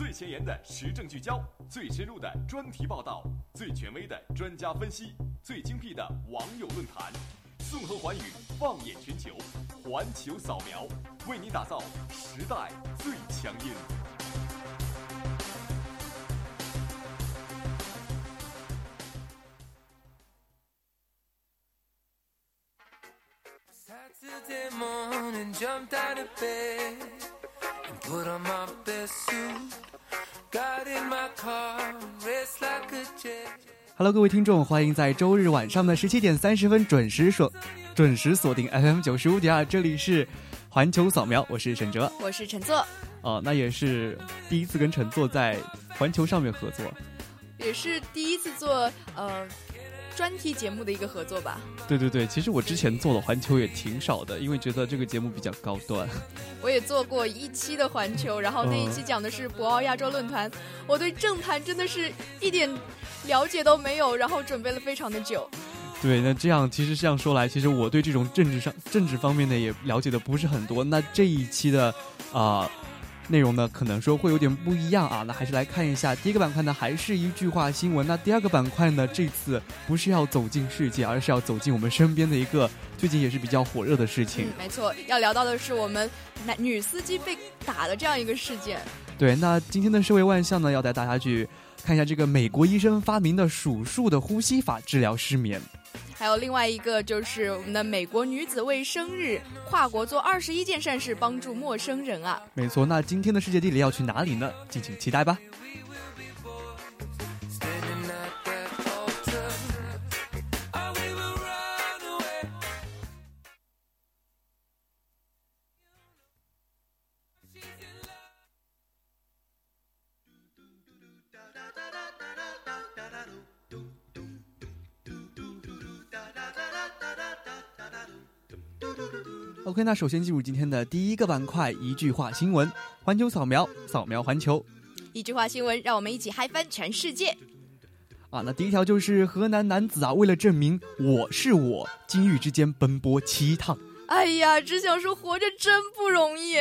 最前沿的时政聚焦，最深入的专题报道，最权威的专家分析，最精辟的网友论坛，纵横寰宇，放眼全球，环球扫描，为你打造时代最强音。Hello，各位听众，欢迎在周日晚上的十七点三十分准时锁准时锁定 FM 九十五点二，这里是环球扫描，我是沈哲，我是陈作。哦，那也是第一次跟陈作在环球上面合作，也是第一次做呃。专题节目的一个合作吧。对对对，其实我之前做的环球也挺少的，因为觉得这个节目比较高端。我也做过一期的环球，然后那一期讲的是博鳌亚洲论坛，我对政坛真的是一点了解都没有，然后准备了非常的久。对，那这样其实这样说来，其实我对这种政治上政治方面的也了解的不是很多。那这一期的啊。内容呢，可能说会有点不一样啊。那还是来看一下第一个板块呢，还是一句话新闻。那第二个板块呢，这次不是要走进世界，而是要走进我们身边的一个最近也是比较火热的事情。没错，要聊到的是我们男女司机被打的这样一个事件。对，那今天的社会万象呢，要带大家去看一下这个美国医生发明的数数的呼吸法治疗失眠。还有另外一个就是我们的美国女子为生日跨国做二十一件善事帮助陌生人啊！没错，那今天的世界地理要去哪里呢？敬请期待吧。OK，那首先进入今天的第一个板块，一句话新闻，环球扫描，扫描环球。一句话新闻，让我们一起嗨翻全世界。啊，那第一条就是河南男子啊，为了证明我是我，金玉之间奔波七趟。哎呀，只想说活着真不容易。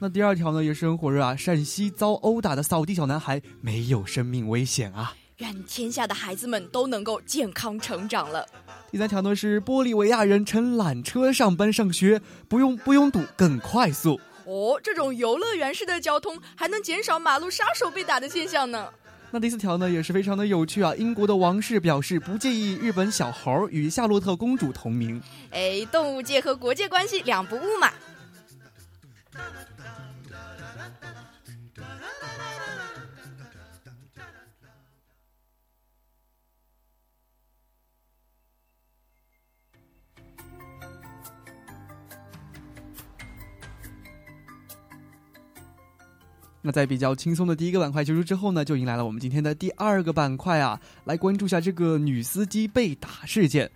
那第二条呢，也是很火热啊，陕西遭殴打的扫地小男孩没有生命危险啊。愿天下的孩子们都能够健康成长了。第三条呢是玻利维亚人乘缆车上班上学，不用不拥堵，更快速。哦，这种游乐园式的交通还能减少马路杀手被打的现象呢。那第四条呢也是非常的有趣啊！英国的王室表示不介意日本小猴与夏洛特公主同名。哎，动物界和国界关系两不误嘛。那在比较轻松的第一个板块结束之后呢，就迎来了我们今天的第二个板块啊，来关注一下这个女司机被打事件。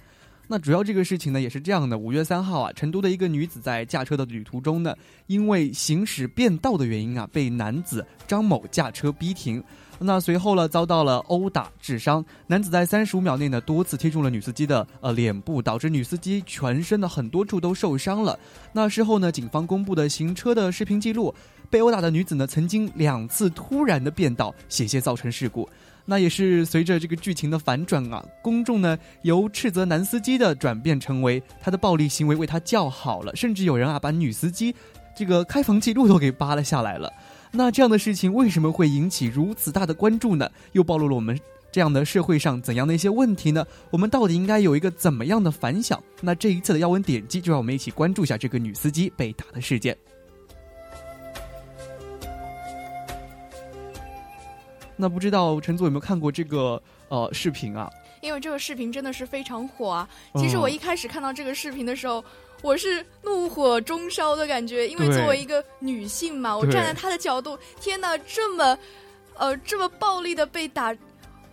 那主要这个事情呢，也是这样的：五月三号啊，成都的一个女子在驾车的旅途中呢，因为行驶变道的原因啊，被男子张某驾车逼停。那随后呢，遭到了殴打致伤。男子在三十五秒内呢，多次踢中了女司机的呃脸部，导致女司机全身的很多处都受伤了。那事后呢，警方公布的行车的视频记录，被殴打的女子呢，曾经两次突然的变道，险些造成事故。那也是随着这个剧情的反转啊，公众呢由斥责男司机的转变成为他的暴力行为为他叫好了，甚至有人啊把女司机这个开房记录都给扒了下来了。那这样的事情为什么会引起如此大的关注呢？又暴露了我们这样的社会上怎样的一些问题呢？我们到底应该有一个怎么样的反响？那这一次的要闻点击，就让我们一起关注一下这个女司机被打的事件。那不知道陈总有没有看过这个呃视频啊？因为这个视频真的是非常火啊！其实我一开始看到这个视频的时候。我是怒火中烧的感觉，因为作为一个女性嘛，我站在她的角度，天哪，这么，呃，这么暴力的被打，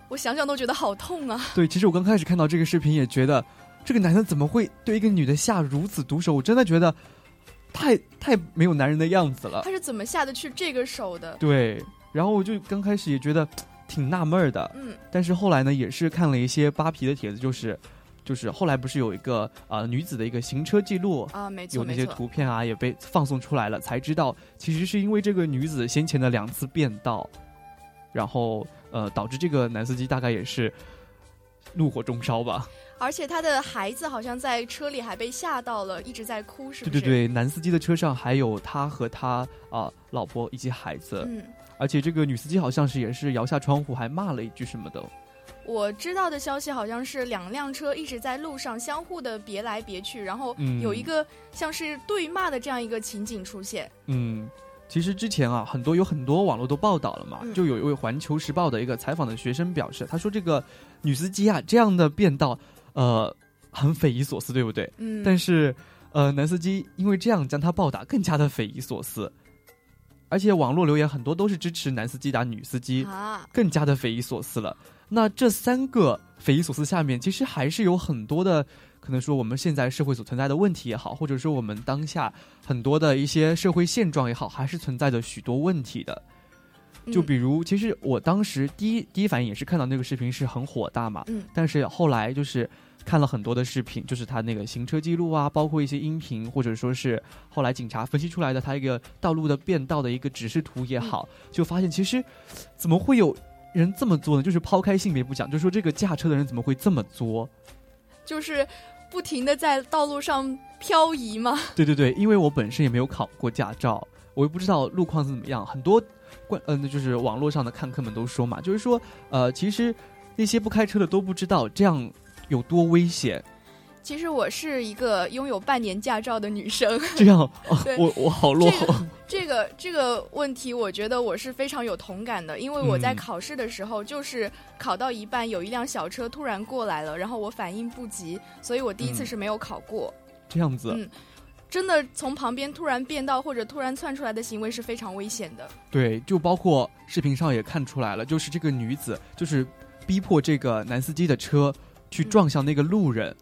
我想想都觉得好痛啊。对，其实我刚开始看到这个视频也觉得，这个男的怎么会对一个女的下如此毒手？我真的觉得，太太没有男人的样子了。他是怎么下得去这个手的？对，然后我就刚开始也觉得挺纳闷的，嗯，但是后来呢，也是看了一些扒皮的帖子，就是。就是后来不是有一个呃女子的一个行车记录啊，没错，有那些图片啊也被放送出来了，才知道其实是因为这个女子先前的两次变道然后呃导致这个男司机大概也是怒火中烧吧。而且他的孩子好像在车里还被吓到了，一直在哭，是不是？对对对，男司机的车上还有他和他啊老婆以及孩子。嗯，而且这个女司机好像是也是摇下窗户还骂了一句什么的。我知道的消息好像是两辆车一直在路上相互的别来别去，然后有一个像是对骂的这样一个情景出现。嗯，其实之前啊，很多有很多网络都报道了嘛，就有一位《环球时报》的一个采访的学生表示，他说这个女司机啊这样的变道。呃，很匪夷所思，对不对？嗯。但是，呃，男司机因为这样将他暴打，更加的匪夷所思。而且网络留言很多都是支持男司机打女司机，啊，更加的匪夷所思了。那这三个匪夷所思下面，其实还是有很多的，可能说我们现在社会所存在的问题也好，或者说我们当下很多的一些社会现状也好，还是存在着许多问题的。就比如，其实我当时第一第一反应也是看到那个视频是很火大嘛，嗯，但是后来就是。看了很多的视频，就是他那个行车记录啊，包括一些音频，或者说是后来警察分析出来的他一个道路的变道的一个指示图也好，就发现其实怎么会有人这么做呢？就是抛开性别不讲，就说这个驾车的人怎么会这么作？就是不停的在道路上漂移吗？对对对，因为我本身也没有考过驾照，我又不知道路况是怎么样。很多关嗯，就是网络上的看客们都说嘛，就是说呃，其实那些不开车的都不知道这样。有多危险？其实我是一个拥有半年驾照的女生。这样，我我好落后。这个这个问题，我觉得我是非常有同感的，因为我在考试的时候，就是考到一半，有一辆小车突然过来了，然后我反应不及，所以我第一次是没有考过。这样子，嗯，真的从旁边突然变道或者突然窜出来的行为是非常危险的。对，就包括视频上也看出来了，就是这个女子就是逼迫这个男司机的车。去撞向那个路人，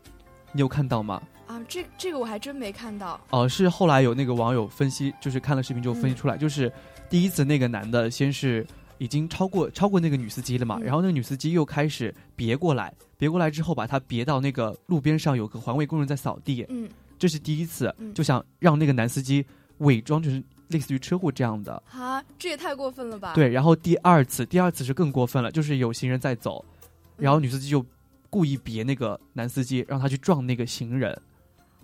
你有看到吗？啊，这这个我还真没看到。哦，是后来有那个网友分析，就是看了视频之后分析出来，就是第一次那个男的先是已经超过超过那个女司机了嘛，然后那个女司机又开始别过来，别过来之后把他别到那个路边上，有个环卫工人在扫地。嗯，这是第一次，就想让那个男司机伪装，就是类似于车祸这样的。啊，这也太过分了吧？对，然后第二次，第二次是更过分了，就是有行人在走，然后女司机就。故意别那个男司机，让他去撞那个行人。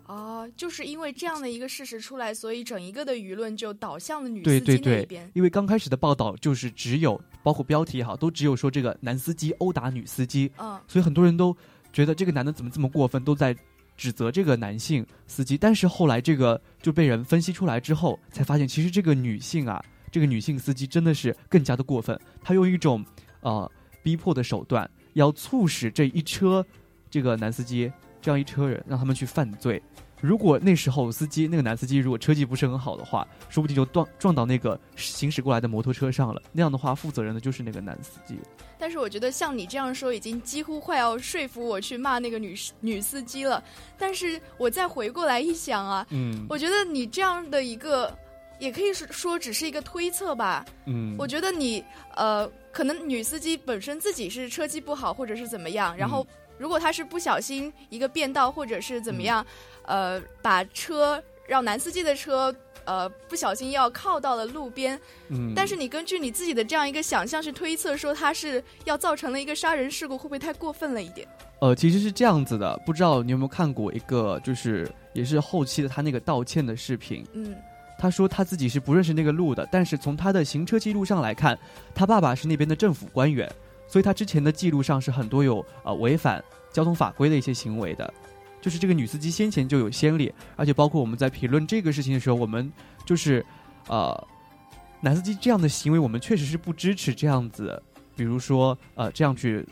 哦，就是因为这样的一个事实出来，所以整一个的舆论就导向了女司机那边。因为刚开始的报道就是只有，包括标题也好，都只有说这个男司机殴打女司机。嗯，所以很多人都觉得这个男的怎么这么过分，都在指责这个男性司机。但是后来这个就被人分析出来之后，才发现其实这个女性啊，这个女性司机真的是更加的过分。她用一种呃逼迫的手段。要促使这一车，这个男司机这样一车人让他们去犯罪。如果那时候司机那个男司机如果车技不是很好的话，说不定就撞撞到那个行驶过来的摩托车上了。那样的话，负责任的就是那个男司机。但是我觉得像你这样说，已经几乎快要说服我去骂那个女女司机了。但是我再回过来一想啊，嗯，我觉得你这样的一个。也可以说说只是一个推测吧。嗯，我觉得你呃，可能女司机本身自己是车技不好，或者是怎么样。然后，如果她是不小心一个变道，或者是怎么样，呃，把车让男司机的车呃不小心要靠到了路边。嗯，但是你根据你自己的这样一个想象去推测，说他是要造成了一个杀人事故，会不会太过分了一点？呃，其实是这样子的，不知道你有没有看过一个，就是也是后期的他那个道歉的视频。嗯。他说他自己是不认识那个路的，但是从他的行车记录上来看，他爸爸是那边的政府官员，所以他之前的记录上是很多有呃违反交通法规的一些行为的，就是这个女司机先前就有先例，而且包括我们在评论这个事情的时候，我们就是呃男司机这样的行为，我们确实是不支持这样子，比如说呃这样去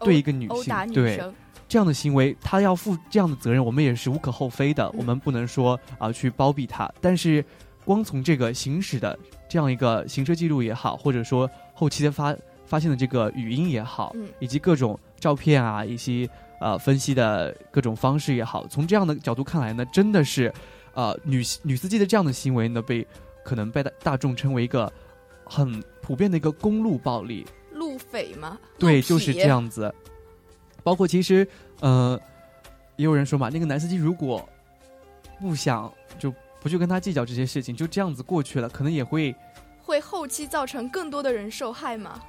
对一个女性对。这样的行为，他要负这样的责任，我们也是无可厚非的。我们不能说啊去包庇他，但是光从这个行驶的这样一个行车记录也好，或者说后期的发发现的这个语音也好，以及各种照片啊，以及呃分析的各种方式也好，从这样的角度看来呢，真的是呃女女司机的这样的行为呢，被可能被大大众称为一个很普遍的一个公路暴力，路匪吗？对，就是这样子。包括其实，呃，也有人说嘛，那个男司机如果不想就不去跟他计较这些事情，就这样子过去了，可能也会会后期造成更多的人受害嘛？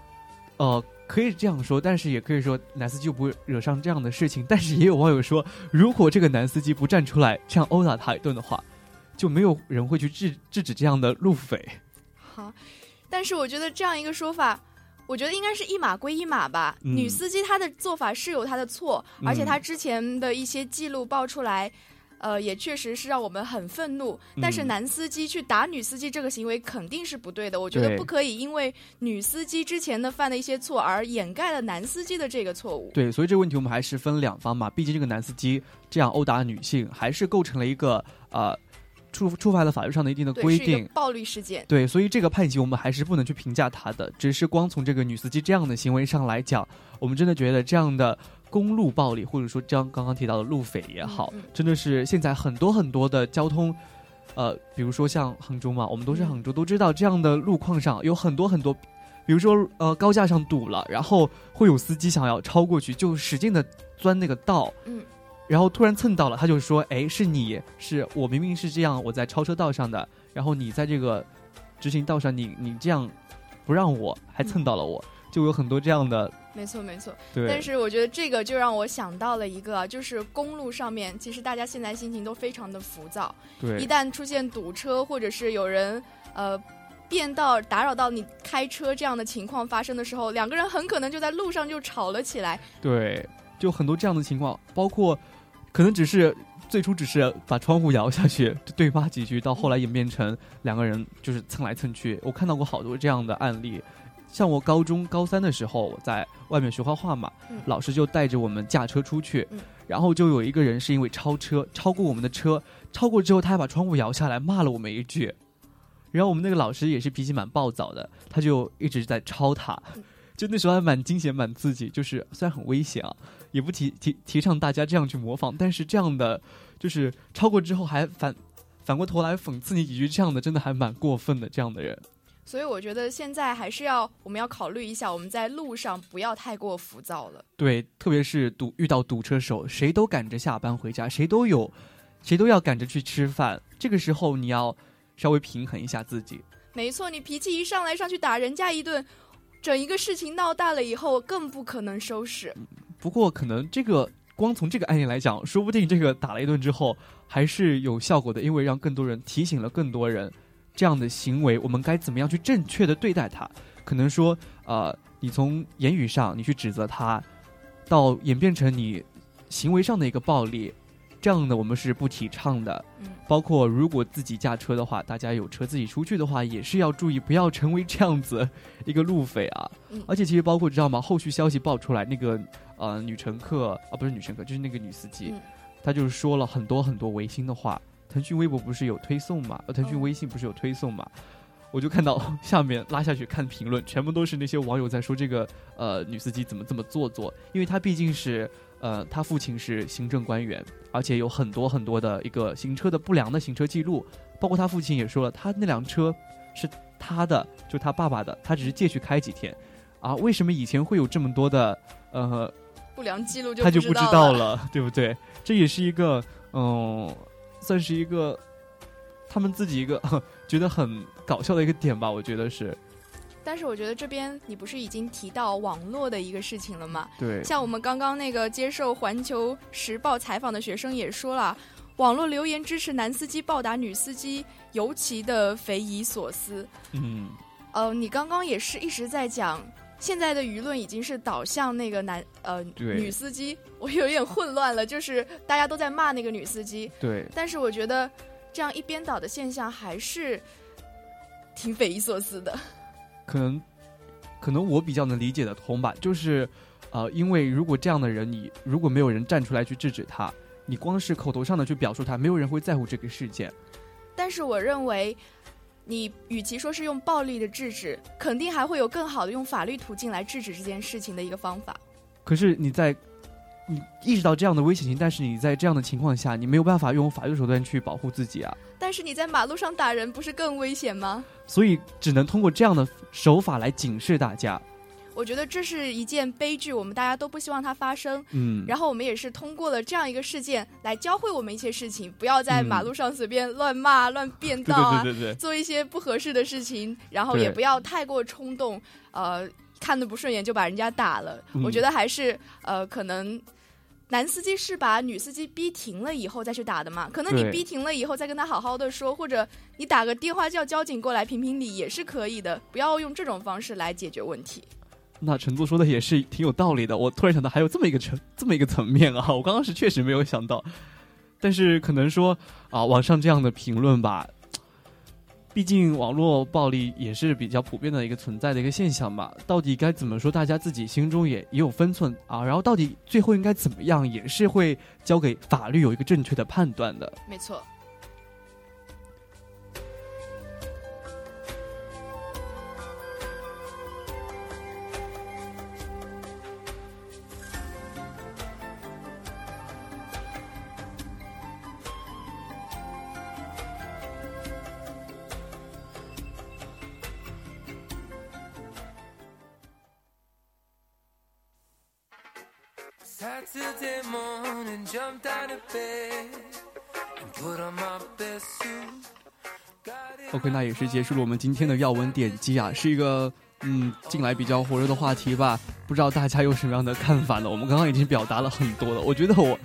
呃，可以这样说，但是也可以说男司机就不会惹上这样的事情。但是也有网友说，如果这个男司机不站出来这样殴打他一顿的话，就没有人会去制制止这样的路匪。好，但是我觉得这样一个说法，我觉得应该是一码归一码吧。女司机她的做法是有她的错，而且她之前的一些记录爆出来。呃，也确实是让我们很愤怒。但是男司机去打女司机这个行为肯定是不对的。我觉得不可以因为女司机之前的犯的一些错而掩盖了男司机的这个错误。对，所以这个问题我们还是分两方嘛。毕竟这个男司机这样殴打女性，还是构成了一个呃触触犯了法律上的一定的规定，暴力事件。对，所以这个判刑我们还是不能去评价他的。只是光从这个女司机这样的行为上来讲，我们真的觉得这样的。公路暴力，或者说将刚刚提到的路匪也好，真的是现在很多很多的交通，呃，比如说像杭州嘛，我们都是杭州，都知道这样的路况上有很多很多，比如说呃高架上堵了，然后会有司机想要超过去，就使劲的钻那个道，嗯，然后突然蹭到了，他就说，哎，是你是我明明是这样，我在超车道上的，然后你在这个直行道上，你你这样不让我还蹭到了我，就有很多这样的。没错，没错。对。但是我觉得这个就让我想到了一个，就是公路上面，其实大家现在心情都非常的浮躁。对。一旦出现堵车，或者是有人呃变道打扰到你开车这样的情况发生的时候，两个人很可能就在路上就吵了起来。对，就很多这样的情况，包括可能只是最初只是把窗户摇下去 对骂几句，到后来演变成两个人就是蹭来蹭去。我看到过好多这样的案例。像我高中高三的时候，我在外面学画画嘛，老师就带着我们驾车出去，然后就有一个人是因为超车超过我们的车，超过之后他还把窗户摇下来骂了我们一句，然后我们那个老师也是脾气蛮暴躁的，他就一直在抄他，就那时候还蛮惊险蛮刺激，就是虽然很危险啊，也不提提提倡大家这样去模仿，但是这样的就是超过之后还反反过头来讽刺你几句，这样的真的还蛮过分的，这样的人。所以我觉得现在还是要，我们要考虑一下，我们在路上不要太过浮躁了。对，特别是堵遇到堵车时候，谁都赶着下班回家，谁都有，谁都要赶着去吃饭。这个时候你要稍微平衡一下自己。没错，你脾气一上来上去打人家一顿，整一个事情闹大了以后更不可能收拾。不过可能这个光从这个案例来讲，说不定这个打了一顿之后还是有效果的，因为让更多人提醒了更多人。这样的行为，我们该怎么样去正确的对待他？可能说，呃，你从言语上你去指责他，到演变成你行为上的一个暴力，这样的我们是不提倡的。嗯，包括如果自己驾车的话，大家有车自己出去的话，也是要注意，不要成为这样子一个路匪啊。嗯，而且其实包括知道吗？后续消息爆出来，那个呃女乘客啊，不是女乘客，就是那个女司机，她就是说了很多很多违心的话。腾讯微博不是有推送嘛？呃，腾讯微信不是有推送嘛？我就看到 下面拉下去看评论，全部都是那些网友在说这个呃女司机怎么这么做作，因为她毕竟是呃他父亲是行政官员，而且有很多很多的一个行车的不良的行车记录，包括他父亲也说了，他那辆车是他的，就他爸爸的，他只是借去开几天，啊，为什么以前会有这么多的呃不良记录？他就不知道了，对不对？这也是一个嗯。算是一个他们自己一个觉得很搞笑的一个点吧，我觉得是。但是我觉得这边你不是已经提到网络的一个事情了吗？对。像我们刚刚那个接受《环球时报》采访的学生也说了，网络留言支持男司机暴打女司机，尤其的匪夷所思。嗯。呃，你刚刚也是一直在讲。现在的舆论已经是导向那个男呃女司机，我有点混乱了，就是大家都在骂那个女司机。对。但是我觉得这样一边倒的现象还是挺匪夷所思的。可能，可能我比较能理解的通吧，就是呃，因为如果这样的人，你如果没有人站出来去制止他，你光是口头上的去表述他，没有人会在乎这个事件。但是我认为。你与其说是用暴力的制止，肯定还会有更好的用法律途径来制止这件事情的一个方法。可是你在你意识到这样的危险性，但是你在这样的情况下，你没有办法用法律手段去保护自己啊。但是你在马路上打人，不是更危险吗？所以只能通过这样的手法来警示大家。我觉得这是一件悲剧，我们大家都不希望它发生。嗯，然后我们也是通过了这样一个事件来教会我们一些事情，不要在马路上随便乱骂、乱变道啊，对对对对，做一些不合适的事情，然后也不要太过冲动，呃，看的不顺眼就把人家打了。我觉得还是呃，可能。男司机是把女司机逼停了以后再去打的嘛？可能你逼停了以后再跟他好好的说，或者你打个电话叫交警过来评评理也是可以的。不要用这种方式来解决问题。那陈总说的也是挺有道理的。我突然想到还有这么一个层 这么一个层面啊！我刚刚是确实没有想到，但是可能说啊，网上这样的评论吧。毕竟网络暴力也是比较普遍的一个存在的一个现象嘛，到底该怎么说，大家自己心中也也有分寸啊。然后到底最后应该怎么样，也是会交给法律有一个正确的判断的。没错。OK，那也是结束了我们今天的要闻点击啊，是一个嗯近来比较火热的话题吧。不知道大家有什么样的看法呢？我们刚刚已经表达了很多了，我觉得我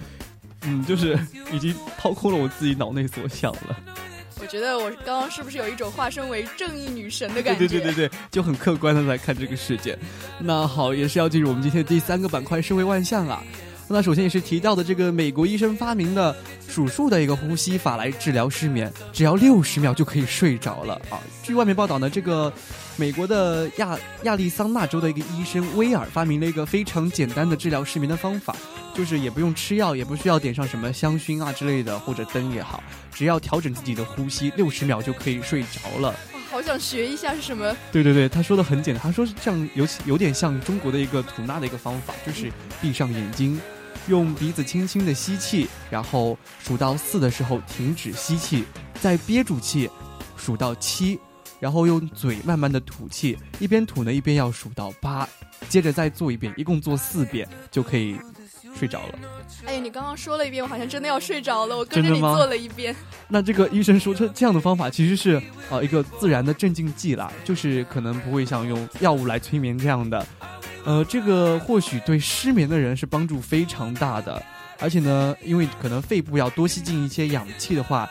嗯就是已经掏空了我自己脑内所想了。觉得我刚刚是不是有一种化身为正义女神的感觉？对对对对，就很客观的来看这个事件。那好，也是要进入我们今天的第三个板块——社会万象啊。那首先也是提到的这个美国医生发明的数数的一个呼吸法来治疗失眠，只要六十秒就可以睡着了啊！据外面报道呢，这个美国的亚亚利桑那州的一个医生威尔发明了一个非常简单的治疗失眠的方法，就是也不用吃药，也不需要点上什么香薰啊之类的或者灯也好，只要调整自己的呼吸，六十秒就可以睡着了。哇，好想学一下是什么？对对对，他说的很简单，他说是像有有点像中国的一个吐纳的一个方法，就是闭上眼睛。用鼻子轻轻的吸气，然后数到四的时候停止吸气，再憋住气，数到七，然后用嘴慢慢的吐气，一边吐呢一边要数到八，接着再做一遍，一共做四遍就可以睡着了。哎呀，你刚刚说了一遍，我好像真的要睡着了，我跟着你做了一遍。那这个医生说这这样的方法其实是呃一个自然的镇静剂啦，就是可能不会像用药物来催眠这样的。呃，这个或许对失眠的人是帮助非常大的，而且呢，因为可能肺部要多吸进一些氧气的话，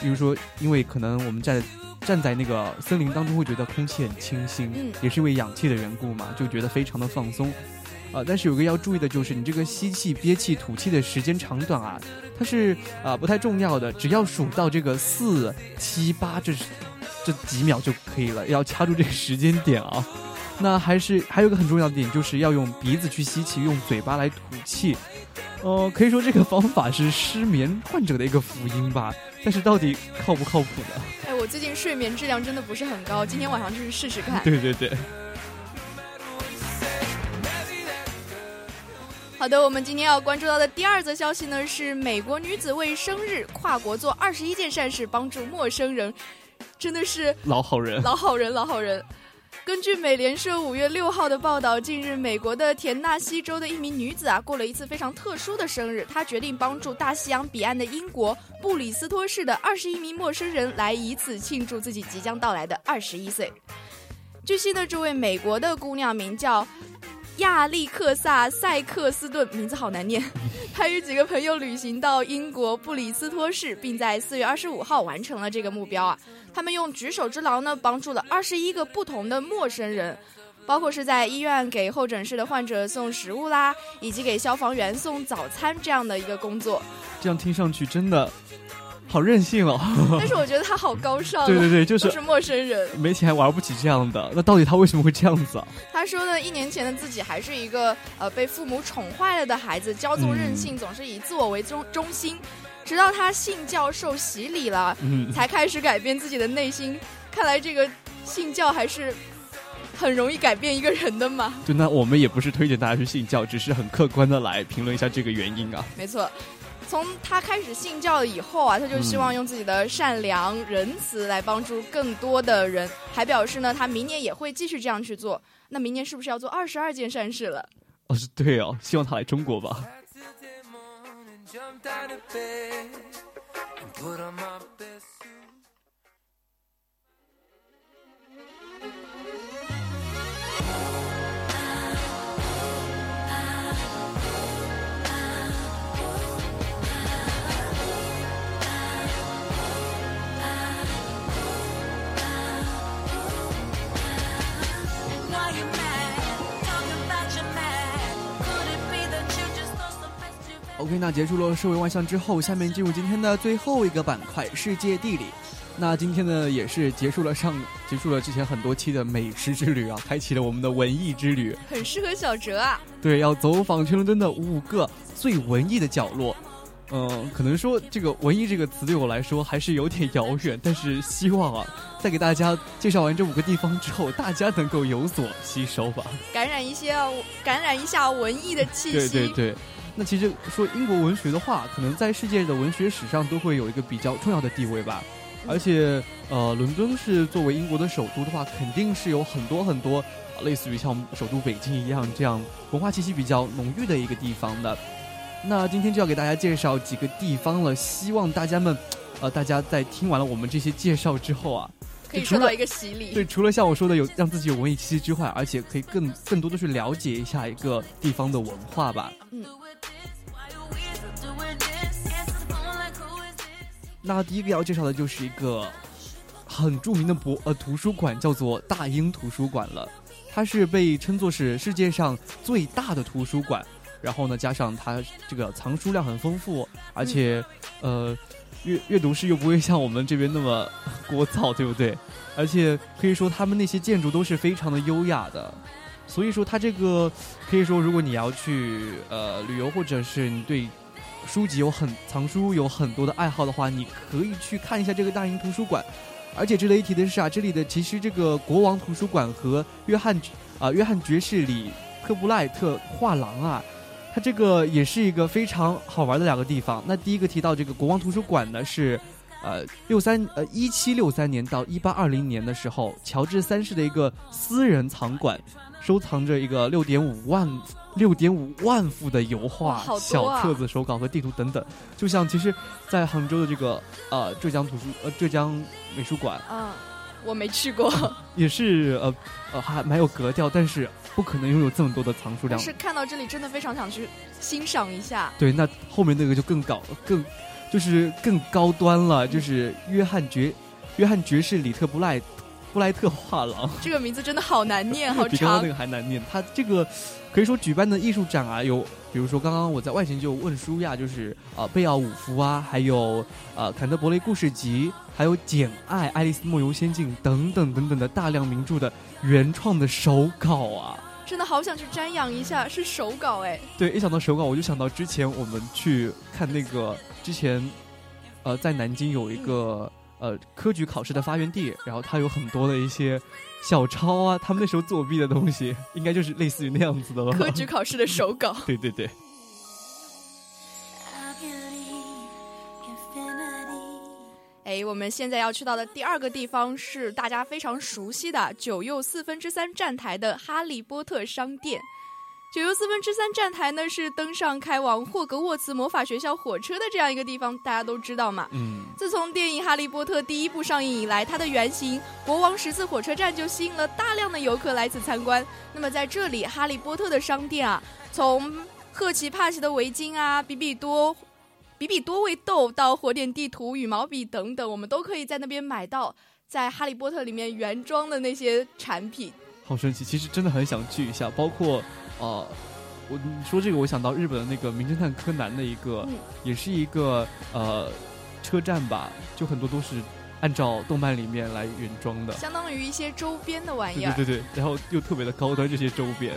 比如说，因为可能我们在站在那个森林当中会觉得空气很清新，嗯，也是因为氧气的缘故嘛，就觉得非常的放松。啊，但是有个要注意的就是，你这个吸气、憋气、吐气的时间长短啊，它是啊不太重要的，只要数到这个四、七、八这这几秒就可以了，要掐住这个时间点啊。那还是还有个很重要的点，就是要用鼻子去吸气，用嘴巴来吐气。呃，可以说这个方法是失眠患者的一个福音吧。但是到底靠不靠谱呢？哎，我最近睡眠质量真的不是很高，今天晚上就是试试看。对对对。好的，我们今天要关注到的第二则消息呢，是美国女子为生日跨国做二十一件善事，帮助陌生人，真的是老好人，老好人，老好人。根据美联社五月六号的报道，近日美国的田纳西州的一名女子啊，过了一次非常特殊的生日。她决定帮助大西洋彼岸的英国布里斯托市的二十一名陌生人，来以此庆祝自己即将到来的二十一岁。据悉呢，这位美国的姑娘名叫。亚历克萨·塞克斯顿，名字好难念。他与几个朋友旅行到英国布里斯托市，并在四月二十五号完成了这个目标啊。他们用举手之劳呢，帮助了二十一个不同的陌生人，包括是在医院给候诊室的患者送食物啦，以及给消防员送早餐这样的一个工作。这样听上去真的。好任性哦！但是我觉得他好高尚。对对对，就是是陌生人，没钱还玩不起这样的。那到底他为什么会这样子啊？他说呢，一年前的自己还是一个呃被父母宠坏了的孩子，骄纵任性，总是以自我为中中心。直到他信教受洗礼了，嗯才开始改变自己的内心。看来这个信教还是很容易改变一个人的嘛。对那我们也不是推荐大家去信教，只是很客观的来评论一下这个原因啊。没错。从他开始信教以后啊，他就希望用自己的善良仁慈来帮助更多的人，还表示呢，他明年也会继续这样去做。那明年是不是要做二十二件善事了？哦，是对哦，希望他来中国吧。OK，那结束了社会万象之后，下面进入今天的最后一个板块——世界地理。那今天呢，也是结束了上结束了之前很多期的美食之旅啊，开启了我们的文艺之旅，很适合小哲啊。对，要走访全伦敦的五个最文艺的角落。嗯，可能说这个“文艺”这个词对我来说还是有点遥远，但是希望啊，在给大家介绍完这五个地方之后，大家能够有所吸收吧，感染一些，感染一下文艺的气息。对对对。那其实说英国文学的话，可能在世界的文学史上都会有一个比较重要的地位吧。而且，呃，伦敦是作为英国的首都的话，肯定是有很多很多类似于像首都北京一样这样文化气息比较浓郁的一个地方的。那今天就要给大家介绍几个地方了，希望大家们，呃，大家在听完了我们这些介绍之后啊，可以受到一个洗礼。对，除了像我说的有让自己有文艺气息之外，而且可以更更多的去了解一下一个地方的文化吧。嗯。那第一个要介绍的就是一个很著名的博呃图书馆，叫做大英图书馆了。它是被称作是世界上最大的图书馆。然后呢，加上它这个藏书量很丰富，而且，呃，阅阅读室又不会像我们这边那么 聒噪，对不对？而且可以说他们那些建筑都是非常的优雅的，所以说它这个可以说，如果你要去呃旅游，或者是你对书籍有很藏书有很多的爱好的话，你可以去看一下这个大英图书馆。而且值得一提的是啊，这里的其实这个国王图书馆和约翰啊约翰爵士里特布赖特画廊啊。它这个也是一个非常好玩的两个地方。那第一个提到这个国王图书馆呢，是，呃，六三呃一七六三年到一八二零年的时候，乔治三世的一个私人藏馆，收藏着一个六点五万六点五万幅的油画、小册子、手稿和地图等等。就像其实，在杭州的这个呃浙江图书呃浙江美术馆，嗯，我没去过，也是呃呃还蛮有格调，但是。不可能拥有这么多的藏书量。是看到这里，真的非常想去欣赏一下。对，那后面那个就更高，更就是更高端了，就是约翰爵约翰爵士里特布赖布莱特画廊。这个名字真的好难念，好长。比刚刚那个还难念。他这个可以说举办的艺术展啊，有比如说刚刚我在外勤就问舒亚，就是啊贝奥武夫啊，还有呃坎特伯雷故事集，还有简爱、爱丽丝梦游仙境等等等等的大量名著的。原创的手稿啊，真的好想去瞻仰一下，是手稿哎。对，一想到手稿，我就想到之前我们去看那个之前，呃，在南京有一个呃科举考试的发源地，然后它有很多的一些小抄啊，他们那时候作弊的东西，应该就是类似于那样子的了。科举考试的手稿。对对对。哎，我们现在要去到的第二个地方是大家非常熟悉的九又四分之三站台的哈利波特商店。九又四分之三站台呢，是登上开往霍格沃茨魔法学校火车的这样一个地方，大家都知道嘛。嗯。自从电影《哈利波特》第一部上映以来，它的原型国王十字火车站就吸引了大量的游客来此参观。那么在这里，哈利波特的商店啊，从赫奇帕奇的围巾啊，比比多。比比多味豆到火点地图、羽毛笔等等，我们都可以在那边买到在《哈利波特》里面原装的那些产品。好神奇！其实真的很想去一下。包括，呃，我你说这个，我想到日本的那个《名侦探柯南》的一个，也是一个呃车站吧，就很多都是按照动漫里面来原装的，相当于一些周边的玩意儿。对对对，然后又特别的高端，这些周边。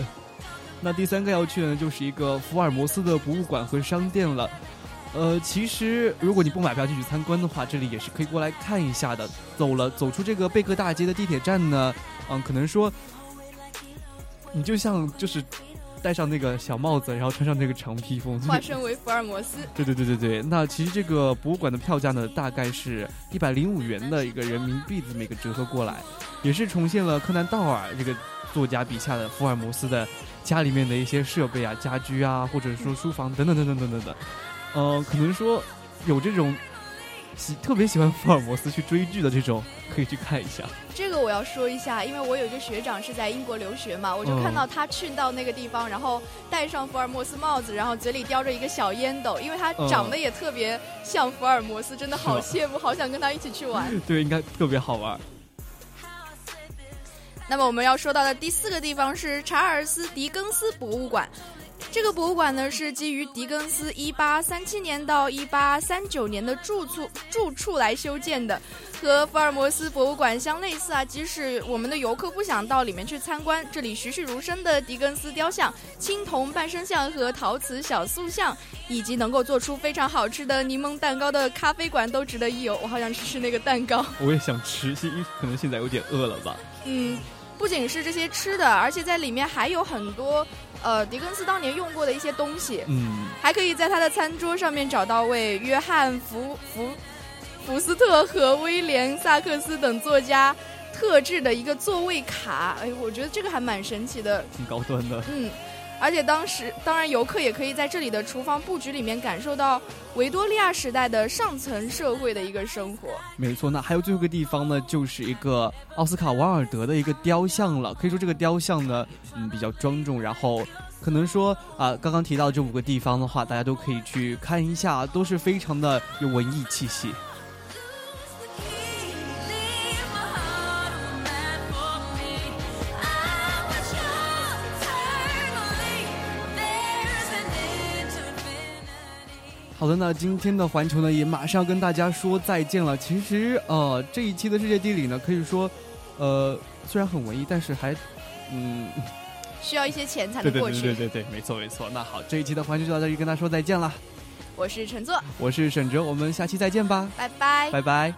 那第三个要去的呢，就是一个福尔摩斯的博物馆和商店了。呃，其实如果你不买票进去参观的话，这里也是可以过来看一下的。走了，走出这个贝克大街的地铁站呢，嗯，可能说，你就像就是戴上那个小帽子，然后穿上那个长披风，化身为福尔摩斯。对对对对对。那其实这个博物馆的票价呢，大概是一百零五元的一个人民币这么一个折合过来，也是重现了柯南道尔这个作家笔下的福尔摩斯的家里面的一些设备啊、家居啊，或者说书房等等等等等等等。呃，可能说有这种。喜特别喜欢福尔摩斯去追剧的这种，可以去看一下。这个我要说一下，因为我有一个学长是在英国留学嘛，我就看到他去到那个地方，然后戴上福尔摩斯帽子，然后嘴里叼着一个小烟斗，因为他长得也特别像福尔摩斯，真的好羡慕，好想跟他一起去玩。对，应该特别好玩。那么我们要说到的第四个地方是查尔斯·狄更斯博物馆。这个博物馆呢，是基于狄更斯1837年到1839年的住处住处来修建的，和福尔摩斯博物馆相类似啊。即使我们的游客不想到里面去参观，这里栩栩如生的狄更斯雕像、青铜半身像和陶瓷小塑像，以及能够做出非常好吃的柠檬蛋糕的咖啡馆，都值得一游。我好想吃吃那个蛋糕，我也想吃，因为可能现在有点饿了吧。嗯。不仅是这些吃的，而且在里面还有很多，呃，狄更斯当年用过的一些东西。嗯，还可以在他的餐桌上面找到为约翰福福福斯特和威廉萨克斯等作家特制的一个座位卡。哎，我觉得这个还蛮神奇的，挺高端的。嗯。而且当时，当然游客也可以在这里的厨房布局里面感受到维多利亚时代的上层社会的一个生活。没错，那还有最后一个地方呢，就是一个奥斯卡·瓦尔德的一个雕像了。可以说这个雕像呢，嗯，比较庄重。然后可能说啊，刚刚提到这五个地方的话，大家都可以去看一下，都是非常的有文艺气息。好的，那今天的环球呢，也马上要跟大家说再见了。其实，呃，这一期的世界地理呢，可以说，呃，虽然很文艺，但是还，嗯，需要一些钱才能过去。对对对对对，没错没错。那好，这一期的环球就到这里，跟大家说再见了。我是陈作，我是沈哲，我们下期再见吧。拜拜，拜拜。